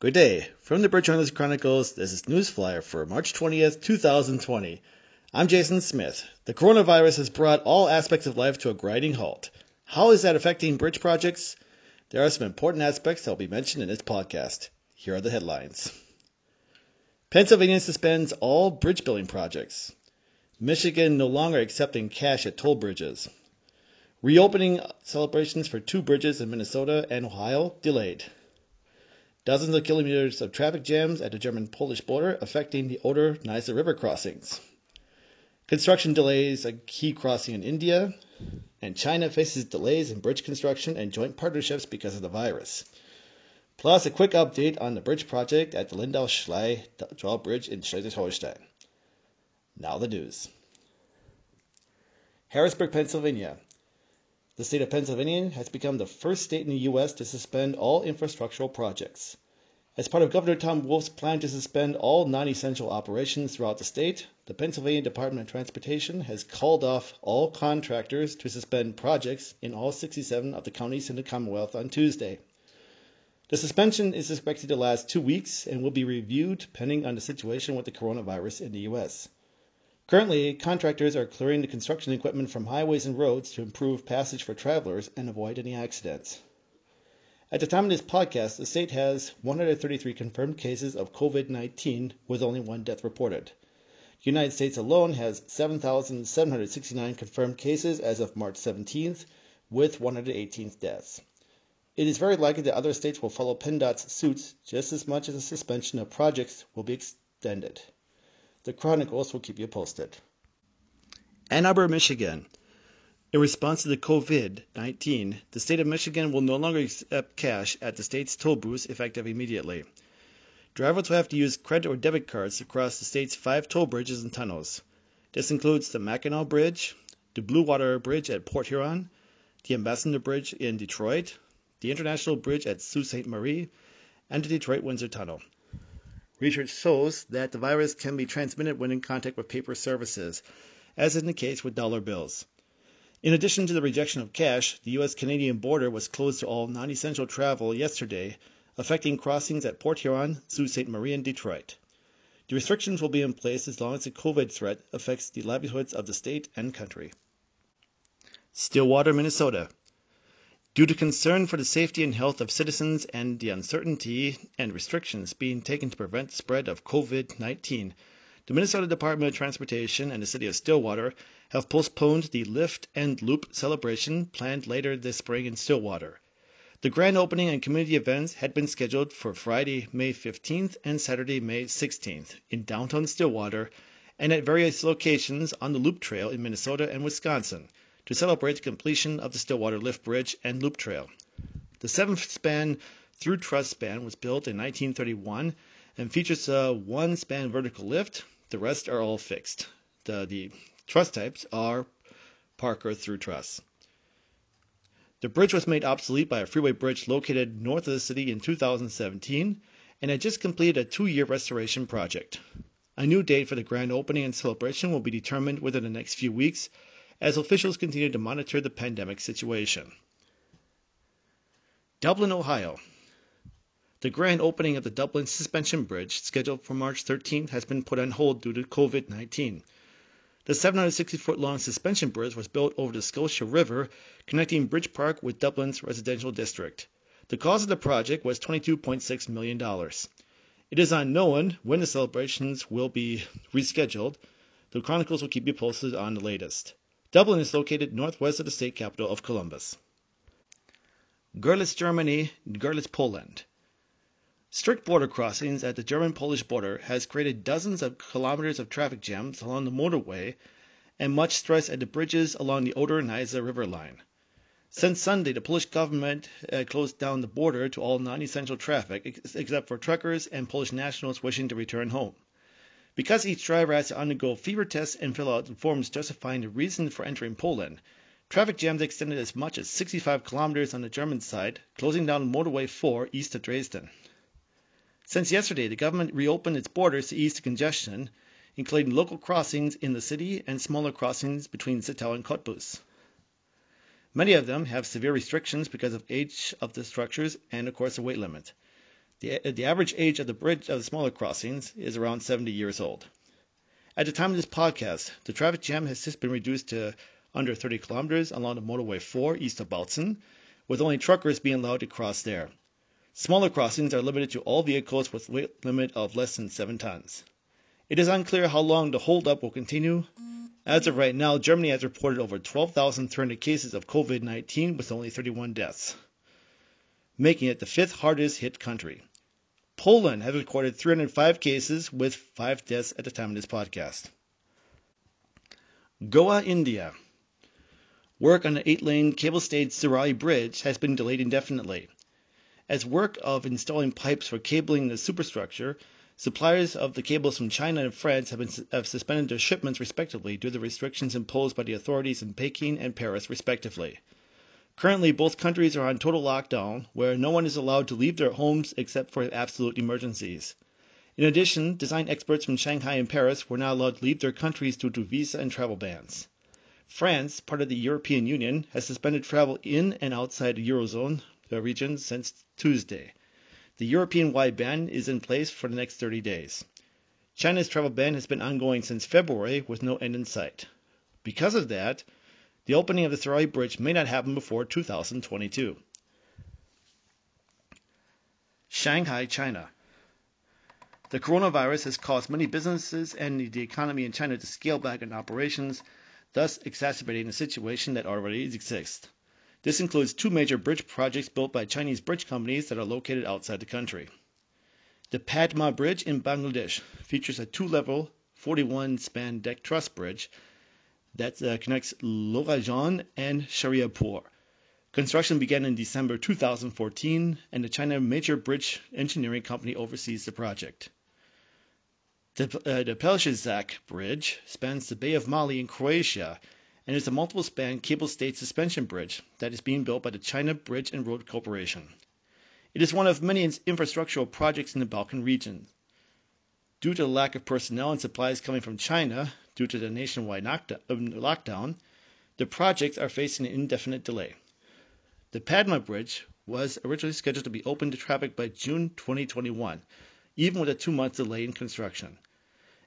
Good day. From the Bridge Hunters Chronicles, this is News Flyer for March 20th, 2020. I'm Jason Smith. The coronavirus has brought all aspects of life to a grinding halt. How is that affecting bridge projects? There are some important aspects that will be mentioned in this podcast. Here are the headlines. Pennsylvania suspends all bridge building projects. Michigan no longer accepting cash at toll bridges. Reopening celebrations for two bridges in Minnesota and Ohio delayed. Dozens of kilometers of traffic jams at the German Polish border affecting the Oder Neisse River crossings. Construction delays at key crossing in India. And China faces delays in bridge construction and joint partnerships because of the virus. Plus, a quick update on the bridge project at the Lindaunis Schlei drawbridge in Schleswig Holstein. Now the news. Harrisburg, Pennsylvania. The state of Pennsylvania has become the first state in the U.S. to suspend all infrastructural projects. As part of Governor Tom Wolf's plan to suspend all non essential operations throughout the state, the Pennsylvania Department of Transportation has called off all contractors to suspend projects in all 67 of the counties in the Commonwealth on Tuesday. The suspension is expected to last two weeks and will be reviewed depending on the situation with the coronavirus in the U.S. Currently, contractors are clearing the construction equipment from highways and roads to improve passage for travelers and avoid any accidents. At the time of this podcast, the state has 133 confirmed cases of COVID 19 with only one death reported. The United States alone has 7,769 confirmed cases as of March 17th, with 118 deaths. It is very likely that other states will follow PennDOT's suits just as much as the suspension of projects will be extended. The Chronicles will keep you posted. Ann Arbor, Michigan. In response to the COVID 19, the state of Michigan will no longer accept cash at the state's toll booths effective immediately. Drivers will have to use credit or debit cards to cross the state's five toll bridges and tunnels. This includes the Mackinac Bridge, the Blue Water Bridge at Port Huron, the Ambassador Bridge in Detroit, the International Bridge at Sault Ste. Marie, and the Detroit Windsor Tunnel. Research shows that the virus can be transmitted when in contact with paper surfaces, as in the case with dollar bills. In addition to the rejection of cash, the U.S. Canadian border was closed to all non essential travel yesterday, affecting crossings at Port Huron, Sault Ste. Marie, and Detroit. The restrictions will be in place as long as the COVID threat affects the livelihoods of the state and country. Stillwater, Minnesota. Due to concern for the safety and health of citizens and the uncertainty and restrictions being taken to prevent spread of COVID 19, the Minnesota Department of Transportation and the City of Stillwater have postponed the Lift and Loop celebration planned later this spring in Stillwater. The grand opening and community events had been scheduled for Friday, May 15th and Saturday, May 16th in downtown Stillwater and at various locations on the Loop Trail in Minnesota and Wisconsin to celebrate the completion of the Stillwater Lift Bridge and Loop Trail. The seventh span through truss span was built in 1931 and features a one span vertical lift. The rest are all fixed. The, the types are Parker through truss. The bridge was made obsolete by a freeway bridge located north of the city in 2017 and had just completed a two year restoration project. A new date for the grand opening and celebration will be determined within the next few weeks as officials continue to monitor the pandemic situation. Dublin, Ohio. The grand opening of the Dublin Suspension Bridge, scheduled for March 13th, has been put on hold due to COVID 19. The 760 foot long suspension bridge was built over the Scioto River, connecting Bridge Park with Dublin's residential district. The cost of the project was $22.6 million. It is unknown when the celebrations will be rescheduled. The Chronicles will keep you posted on the latest. Dublin is located northwest of the state capital of Columbus. Görlitz, Germany, Görlitz, Poland. Strict border crossings at the German-Polish border has created dozens of kilometers of traffic jams along the motorway and much stress at the bridges along the Oder-Neisse river line. Since Sunday, the Polish government uh, closed down the border to all non-essential traffic ex- except for truckers and Polish nationals wishing to return home. Because each driver has to undergo fever tests and fill out forms justifying the reason for entering Poland, traffic jams extended as much as 65 kilometers on the German side, closing down Motorway 4 east of Dresden. Since yesterday, the government reopened its borders to ease the congestion, including local crossings in the city and smaller crossings between Zittau and Cottbus. Many of them have severe restrictions because of age of the structures and, of course, the weight limit. The, the average age of the bridge of the smaller crossings is around 70 years old. At the time of this podcast, the traffic jam has just been reduced to under 30 kilometers along the Motorway 4 east of Bautzen, with only truckers being allowed to cross there. Smaller crossings are limited to all vehicles with weight limit of less than 7 tons. It is unclear how long the holdup will continue. As of right now, Germany has reported over 12,300 cases of COVID 19 with only 31 deaths, making it the fifth hardest hit country. Poland has recorded 305 cases with 5 deaths at the time of this podcast. Goa, India. Work on the eight lane cable stayed Zuari Bridge has been delayed indefinitely. As work of installing pipes for cabling the superstructure, suppliers of the cables from China and France have, been, have suspended their shipments respectively due to the restrictions imposed by the authorities in Peking and Paris respectively. Currently, both countries are on total lockdown, where no one is allowed to leave their homes except for absolute emergencies. In addition, design experts from Shanghai and Paris were not allowed to leave their countries due to visa and travel bans. France, part of the European Union, has suspended travel in and outside the Eurozone region since Tuesday. The European wide ban is in place for the next 30 days. China's travel ban has been ongoing since February with no end in sight. Because of that, the opening of the Zuari Bridge may not happen before 2022. Shanghai, China. The coronavirus has caused many businesses and the economy in China to scale back on operations, thus exacerbating a situation that already exists. This includes two major bridge projects built by Chinese bridge companies that are located outside the country. The Padma Bridge in Bangladesh features a two level, 41 span deck truss bridge that uh, connects Louhajang and Shariatpur. Construction began in December 2014, and the China Major Bridge Engineering Company oversees the project. The, uh, the Bridge spans the Bay of Mali in Croatia and is a multiple span cable stayed suspension bridge that is being built by the China Bridge and Road Corporation. It is one of many infrastructural projects in the Balkan region. Due to the lack of personnel and supplies coming from China, due to the nationwide lockdown, the projects are facing an indefinite delay. The Padma Bridge was originally scheduled to be open to traffic by June 2021, even with a two month delay in construction.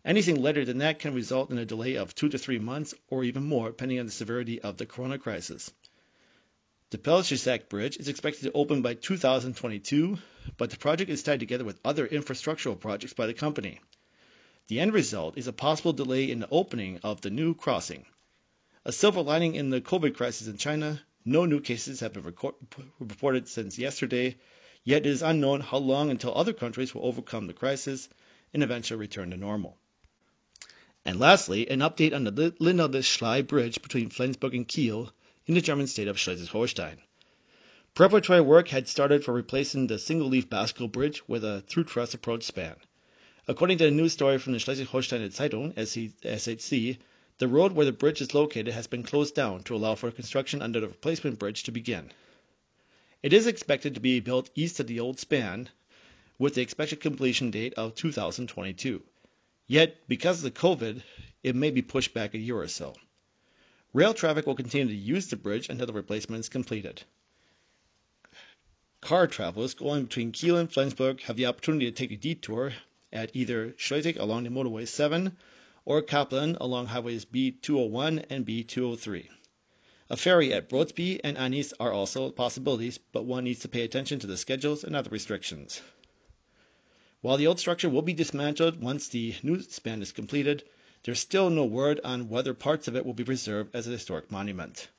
Anything later than that can result in a delay of two to three months or even more, depending on the severity of the corona crisis. The Pelješac Bridge is expected to open by 2022, but the project is tied together with other infrastructural projects by the company. The end result is a possible delay in the opening of the new crossing. A silver lining in the COVID crisis in China, no new cases have been reported since yesterday, yet it is unknown how long until other countries will overcome the crisis and eventually return to normal. And lastly, an update on the Schlei Bridge between Flensburg and Kiel in the German state of Schleswig-Holstein. Preparatory work had started for replacing the single-leaf Bascule Bridge with a through truss approach span. According to a news story from the Schleswig-Holstein Zeitung (SHZ), the road where the bridge is located has been closed down to allow for construction under the replacement bridge to begin. It is expected to be built east of the old span, with the expected completion date of 2022. Yet, because of the COVID, it may be pushed back a year or so. Rail traffic will continue to use the bridge until the replacement is completed. Car travelers going between Kiel and Flensburg have the opportunity to take a detour at either Schleswig along the Motorway 7 or Kappeln along Highways B201 and B203. A ferry at Brodersby and Arnis are also possibilities, but one needs to pay attention to the schedules and other restrictions. While the old structure will be dismantled once the new span is completed, there's still no word on whether parts of it will be preserved as a historic monument.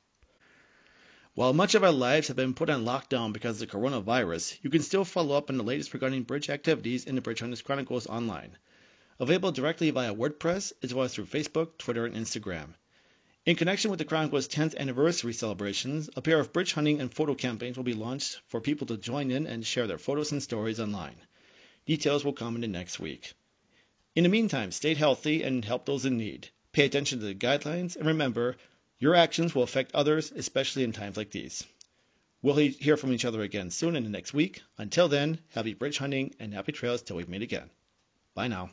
While much of our lives have been put on lockdown because of the coronavirus, you can still follow up on the latest regarding bridge activities in the Bridge Hunters Chronicles online. Available directly via WordPress as well as through Facebook, Twitter, and Instagram. In connection with the Chronicles 10th anniversary celebrations, a pair of bridge hunting and photo campaigns will be launched for people to join in and share their photos and stories online. Details will come in the next week. In the meantime, stay healthy and help those in need. Pay attention to the guidelines and remember, your actions will affect others, especially in times like these. We'll hear from each other again soon in the next week. Until then, happy bridge hunting and happy trails till we meet again. Bye now.